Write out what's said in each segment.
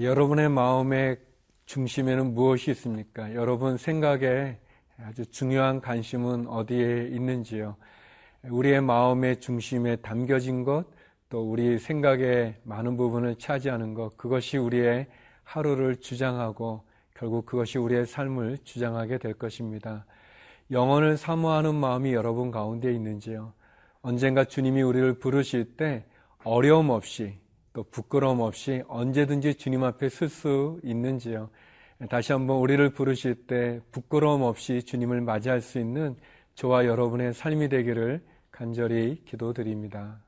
여러분의 마음의 중심에는 무엇이 있습니까? 여러분 생각에 아주 중요한 관심은 어디에 있는지요? 우리의 마음의 중심에 담겨진 것, 또 우리 생각의 많은 부분을 차지하는 것, 그것이 우리의 하루를 주장하고 결국 그것이 우리의 삶을 주장하게 될 것입니다. 영혼을 사모하는 마음이 여러분 가운데 있는지요? 언젠가 주님이 우리를 부르실 때 어려움 없이 또 부끄러움 없이 언제든지 주님 앞에 설 수 있는지요. 다시 한번 우리를 부르실 때 부끄러움 없이 주님을 맞이할 수 있는 저와 여러분의 삶이 되기를 간절히 기도드립니다.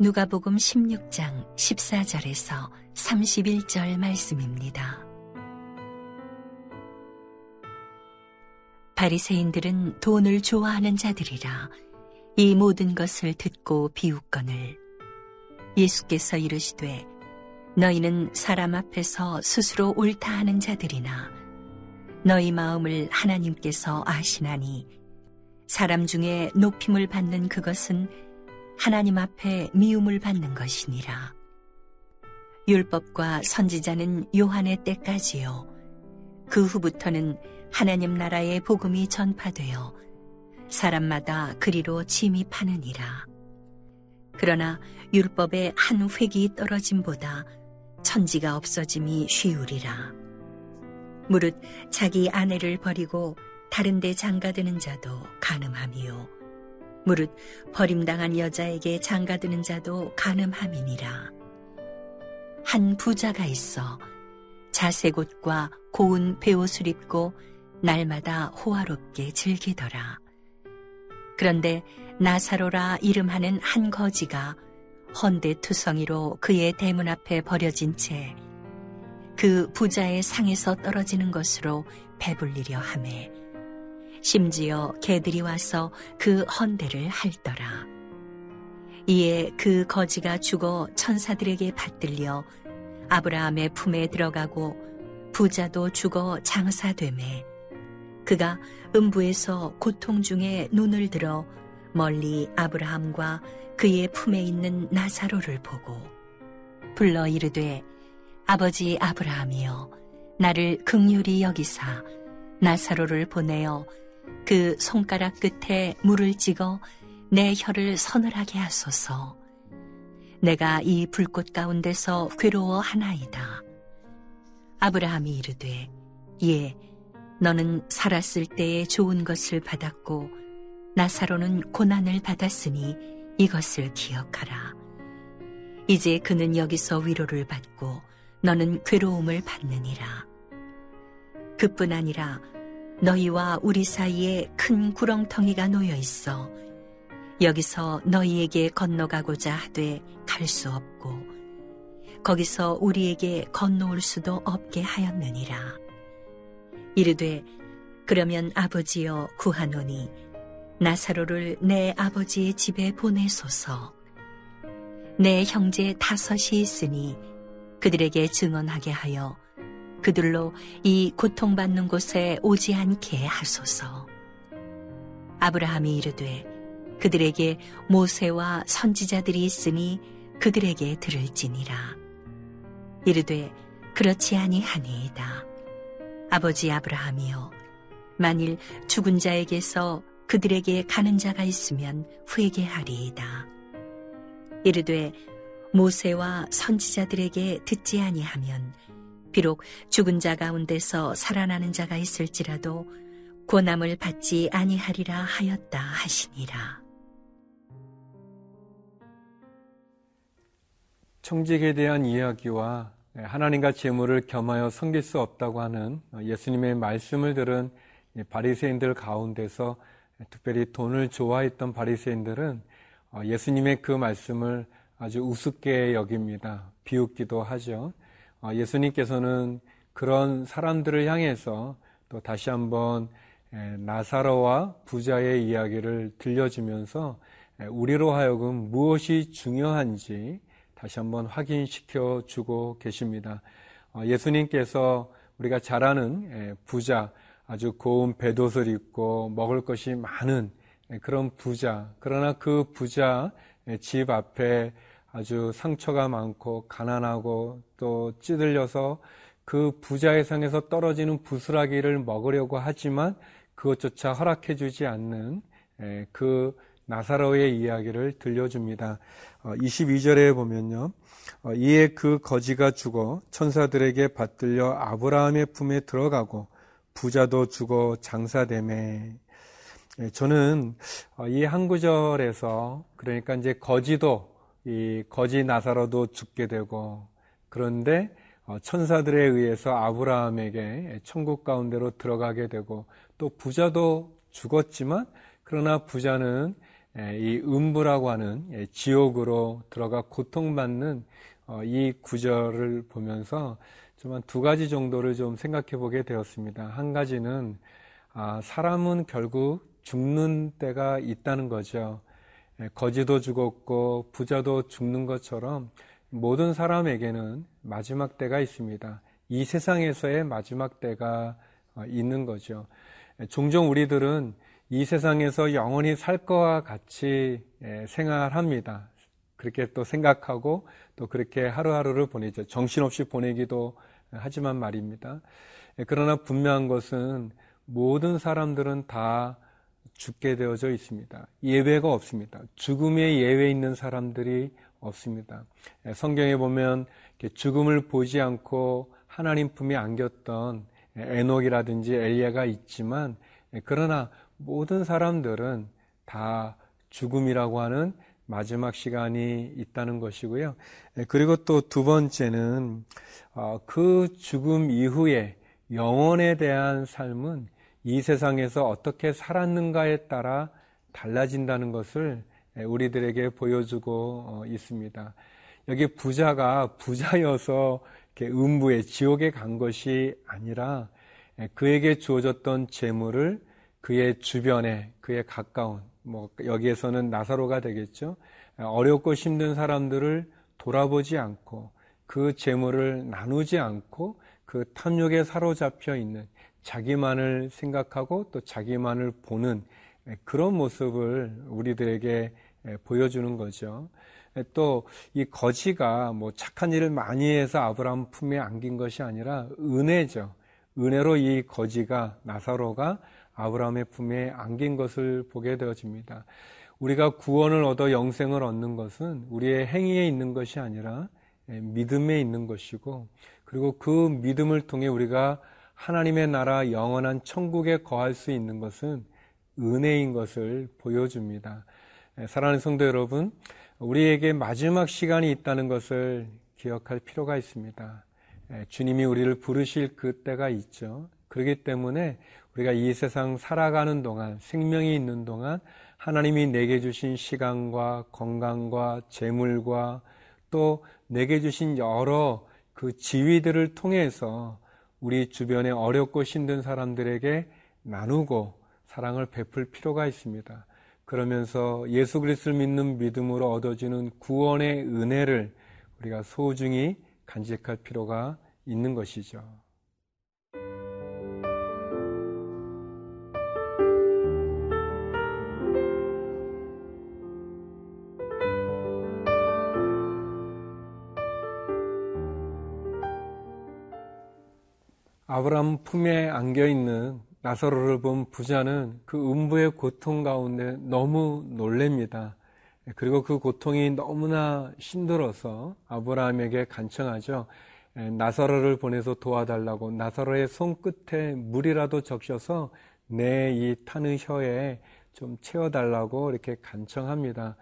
누가복음 16장 14절에서 31절 말씀입니다. 바리새인들은 돈을 좋아하는 자들이라 이 모든 것을 듣고 비웃거늘 예수께서 이르시되 너희는 사람 앞에서 스스로 옳다 하는 자들이나 너희 마음을 하나님께서 아시나니 사람 중에 높임을 받는 그것은 하나님 앞에 미움을 받는 것이니라. 율법과 선지자는 요한의 때까지요. 그 후부터는 하나님 나라의 복음이 전파되어 사람마다 그리로 침입하느니라. 그러나 율법의 한 획이 떨어짐보다 천지가 없어짐이 쉬우리라. 무릇 자기 아내를 버리고 다른 데 장가드는 자도 가늠함이요. 무릇 버림당한 여자에게 장가드는 자도 가늠함이니라. 한 부자가 있어 자색 옷과 고운 배옷을 입고 날마다 호화롭게 즐기더라. 그런데 나사로라 이름하는 한 거지가 헌데 투성이로 그의 대문 앞에 버려진 채 그 부자의 상에서 떨어지는 것으로 배불리려 하매 심지어 개들이 와서 그 헌대를 핥더라. 이에 그 거지가 죽어 천사들에게 받들려 아브라함의 품에 들어가고 부자도 죽어 장사되매 그가 음부에서 고통 중에 눈을 들어 멀리 아브라함과 그의 품에 있는 나사로를 보고 불러 이르되 아버지 아브라함이여 나를 극률이 여기사 나사로를 보내어 그 손가락 끝에 물을 찍어 내 혀를 서늘하게 하소서 내가 이 불꽃 가운데서 괴로워 하나이다 아브라함이 이르되 예 너는 살았을 때에 좋은 것을 받았고 나사로는 고난을 받았으니 이것을 기억하라. 이제 그는 여기서 위로를 받고 너는 괴로움을 받느니라. 그뿐 아니라 너희와 우리 사이에 큰 구렁텅이가 놓여 있어 여기서 너희에게 건너가고자 하되 갈 수 없고 거기서 우리에게 건너올 수도 없게 하였느니라. 이르되 그러면 아버지여 구하노니 나사로를 내 아버지의 집에 보내소서 내 형제 다섯이 있으니 그들에게 증언하게 하여 그들로 이 고통받는 곳에 오지 않게 하소서 아브라함이 이르되 그들에게 모세와 선지자들이 있으니 그들에게 들을지니라 이르되 그렇지 아니하니이다 아버지 아브라함이여 만일 죽은 자에게서 그들에게 가는 자가 있으면 회개하리이다. 이르되 모세와 선지자들에게 듣지 아니하면 비록 죽은 자 가운데서 살아나는 자가 있을지라도 고남을 받지 아니하리라 하였다 하시니라. 청직에 대한 이야기와 하나님과 재물을 겸하여 섬길 수 없다고 하는 예수님의 말씀을 들은 바리새인들 가운데서 특별히 돈을 좋아했던 바리새인들은 예수님의 그 말씀을 아주 우습게 여깁니다. 비웃기도 하죠. 예수님께서는 그런 사람들을 향해서 또 다시 한번 나사로와 부자의 이야기를 들려주면서 우리로 하여금 무엇이 중요한지 다시 한번 확인시켜 주고 계십니다. 어, 예수님께서 우리가 잘 아는 부자, 아주 고운 배옷을 입고 먹을 것이 많은 그런 부자. 그러나 그 부자 집 앞에 아주 상처가 많고 가난하고 또 찌들려서 그 부자의 상에서 떨어지는 부스라기를 먹으려고 하지만 그것조차 허락해 주지 않는 그 나사로의 이야기를 들려줍니다. 22절에 어, 보면요. 어, 이에 그 거지가 죽어 천사들에게 받들려 아브라함의 품에 들어가고 부자도 죽어 장사됨에 예, 저는 어, 이한 구절에서 그러니까 이제 거지도 이 거지 나사로도 죽게 되고 그런데 천사들에 의해서 아브라함에게 천국 가운데로 들어가게 되고 또 부자도 죽었지만 그러나 부자는 예, 이 음부라고 하는 예, 지옥으로 들어가 고통받는 어, 이 구절을 보면서 좀 한 두 가지 정도를 좀 생각해 보게 되었습니다. 한 가지는 아, 사람은 결국 죽는 때가 있다는 거죠. 예, 거지도 죽었고 부자도 죽는 것처럼 모든 사람에게는 마지막 때가 있습니다. 이 세상에서의 마지막 때가 어, 있는 거죠. 종종 우리들은 이 세상에서 영원히 살 것과 같이 예, 생활합니다. 그렇게 또 생각하고 또 그렇게 하루하루를 보내죠. 정신없이 보내기도 하지만 말입니다. 예, 그러나 분명한 것은 모든 사람들은 다 죽게 되어져 있습니다. 예외가 없습니다. 죽음에 예외 있는 사람들이 없습니다. 예, 성경에 보면 죽음을 보지 않고 하나님 품에 안겼던 에녹이라든지 엘리야가 있지만 그러나 모든 사람들은 다 죽음이라고 하는 마지막 시간이 있다는 것이고요. 예, 그리고 또 두 번째는 어, 그 죽음 이후에 영혼에 대한 삶은 이 세상에서 어떻게 살았는가에 따라 달라진다는 것을 예, 우리들에게 보여주고 어, 있습니다. 여기 부자가 부자여서 음부에 지옥에 간 것이 아니라 예, 그에게 주어졌던 재물을 그의 주변에 그의 가까운 뭐 여기에서는 나사로가 되겠죠. 어렵고 힘든 사람들을 돌아보지 않고 그 재물을 나누지 않고 그 탐욕에 사로잡혀 있는 자기만을 생각하고 또 자기만을 보는 그런 모습을 우리들에게 보여주는 거죠. 또 이 거지가 뭐 착한 일을 많이 해서 아브라함 품에 안긴 것이 아니라 은혜죠. 은혜로 이 거지가 나사로가 아브라함의 품에 안긴 것을 보게 되어집니다. 우리가 구원을 얻어 영생을 얻는 것은 우리의 행위에 있는 것이 아니라 예, 믿음에 있는 것이고 그리고 그 믿음을 통해 우리가 하나님의 나라 영원한 천국에 거할 수 있는 것은 은혜인 것을 보여줍니다. 예, 사랑하는 성도 여러분, 우리에게 마지막 시간이 있다는 것을 기억할 필요가 있습니다. 예, 주님이 우리를 부르실 그때가 있죠. 그렇기 때문에 우리가 이 세상 살아가는 동안, 생명이 있는 동안 하나님이 내게 주신 시간과 건강과 재물과 또 내게 주신 여러 그 지위들을 통해서 우리 주변에 어렵고 힘든 사람들에게 나누고 사랑을 베풀 필요가 있습니다. 그러면서 예수 그리스도를 믿는 믿음으로 얻어지는 구원의 은혜를 우리가 소중히 간직할 필요가 있는 것이죠. 아브라함 품에 안겨 있는 나사로를 본 부자는 그 음부의 고통 가운데 너무 놀랍니다. 그리고 그 고통이 너무나 힘들어서 아브라함에게 간청하죠. 나사로를 보내서 도와달라고 나사로의 손끝에 물이라도 적셔서 내 이 타는 혀에 좀 채워달라고 이렇게 간청합니다.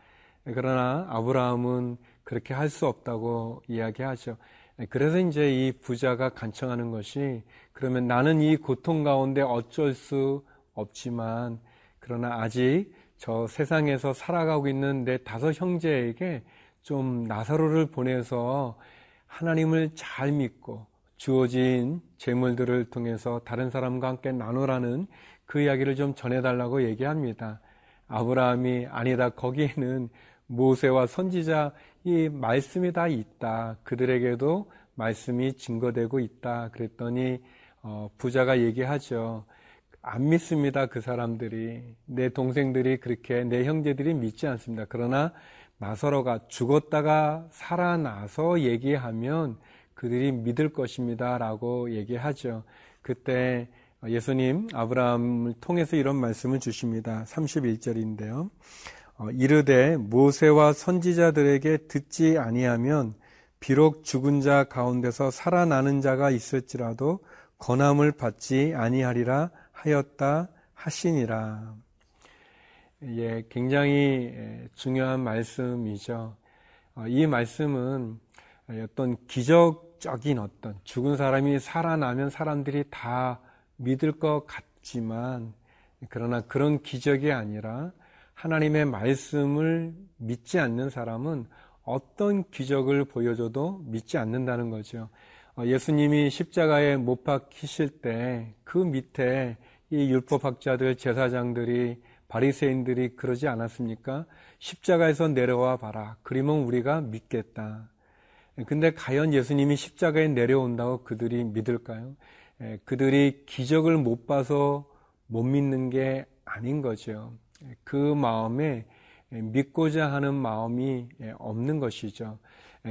그러나 아브라함은 그렇게 할 수 없다고 이야기하죠. 네, 그래서 이제 이 부자가 간청하는 것이 그러면 나는 이 고통 가운데 어쩔 수 없지만 그러나 아직 저 세상에서 살아가고 있는 내 다섯 형제에게 좀 나사로를 보내서 하나님을 잘 믿고 주어진 재물들을 통해서 다른 사람과 함께 나누라는 그 이야기를 좀 전해달라고 얘기합니다. 아브라함이 아니다 거기에는 모세와 선지자 이 말씀이 다 있다. 그들에게도 말씀이 증거되고 있다. 그랬더니 어, 부자가 얘기하죠. 안 믿습니다. 그 사람들이. 내 동생들이 그렇게 내 형제들이 믿지 않습니다. 그러나 나서로가 죽었다가 살아나서 얘기하면 그들이 믿을 것입니다. 라고 얘기하죠. 그때 예수님 아브라함을 통해서 이런 말씀을 주십니다. 31절인데요. 어, 이르되 모세와 선지자들에게 듣지 아니하면 비록 죽은 자 가운데서 살아나는 자가 있을지라도 권함을 받지 아니하리라 하였다 하시니라. 예, 굉장히 중요한 말씀이죠. 어, 이 말씀은 어떤 기적적인 어떤 죽은 사람이 살아나면 사람들이 다 믿을 것 같지만 그러나 그런 기적이 아니라 하나님의 말씀을 믿지 않는 사람은 어떤 기적을 보여줘도 믿지 않는다는 거죠. 어, 예수님이 십자가에 못 박히실 때 그 밑에 이 율법학자들, 제사장들이 바리새인들이 그러지 않았습니까? 십자가에서 내려와 봐라. 그러면 우리가 믿겠다. 근데 과연 예수님이 십자가에 내려온다고 그들이 믿을까요? 그들이 기적을 못 봐서 못 믿는 게 아닌 거죠. 그 마음에 믿고자 하는 마음이 없는 것이죠.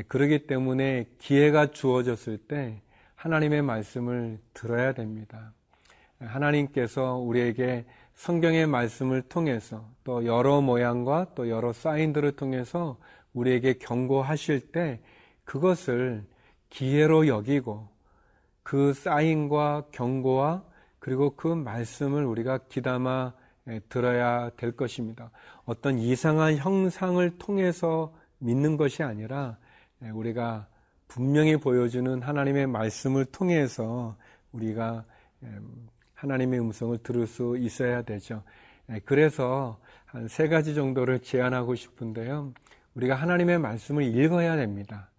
그러기 때문에 기회가 주어졌을 때 하나님의 말씀을 들어야 됩니다. 하나님께서 우리에게 성경의 말씀을 통해서 또 여러 모양과 또 여러 사인들을 통해서 우리에게 경고하실 때 그것을 기회로 여기고 그 사인과 경고와 그리고 그 말씀을 우리가 기담아 들어야 될 것입니다. 어떤 이상한 형상을 통해서 믿는 것이 아니라 우리가 분명히 보여주는 하나님의 말씀을 통해서 우리가 하나님의 음성을 들을 수 있어야 되죠. 그래서 한 세 가지 정도를 제안하고 싶은데요. 우리가 하나님의 말씀을 읽어야 됩니다.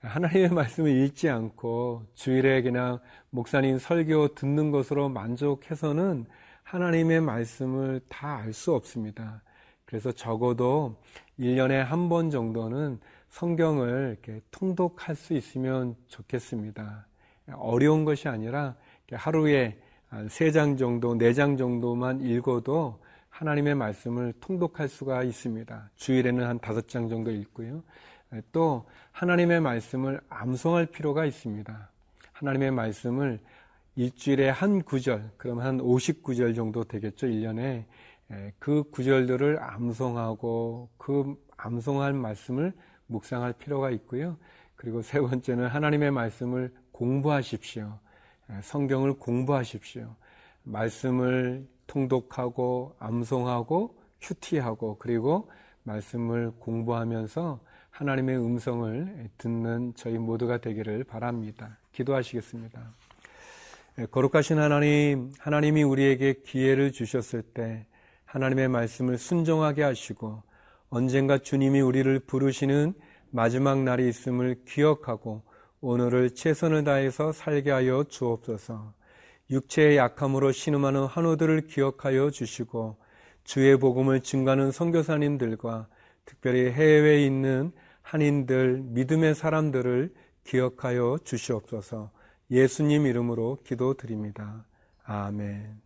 하나님의 말씀을 읽지 않고 주일에 그냥 목사님 설교 듣는 것으로 만족해서는 하나님의 말씀을 다 알 수 없습니다. 그래서 적어도 1년에 한 번 정도는 성경을 이렇게 통독할 수 있으면 좋겠습니다. 어려운 것이 아니라 하루에 세장 정도, 네장 정도만 읽어도 하나님의 말씀을 통독할 수가 있습니다. 주일에는 한 다섯 장 정도 읽고요. 또 하나님의 말씀을 암송할 필요가 있습니다. 하나님의 말씀을 일주일에 한 구절, 그럼 한 50구절 정도 되겠죠, 1년에. 그 구절들을 암송하고 그 암송할 말씀을 묵상할 필요가 있고요. 그리고 세 번째는 하나님의 말씀을 공부하십시오. 성경을 공부하십시오. 말씀을 통독하고 암송하고 큐티하고 그리고 말씀을 공부하면서 하나님의 음성을 듣는 저희 모두가 되기를 바랍니다. 기도하시겠습니다. 거룩하신 하나님, 하나님이 우리에게 기회를 주셨을 때 하나님의 말씀을 순종하게 하시고 언젠가 주님이 우리를 부르시는 마지막 날이 있음을 기억하고 오늘을 최선을 다해서 살게 하여 주옵소서. 육체의 약함으로 신음하는 환우들을 기억하여 주시고 주의 복음을 증가하는 선교사님들과 특별히 해외에 있는 한인들, 믿음의 사람들을 기억하여 주시옵소서. 예수님 이름으로 기도드립니다. 아멘.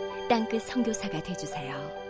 땅끝 성교사가 되주세요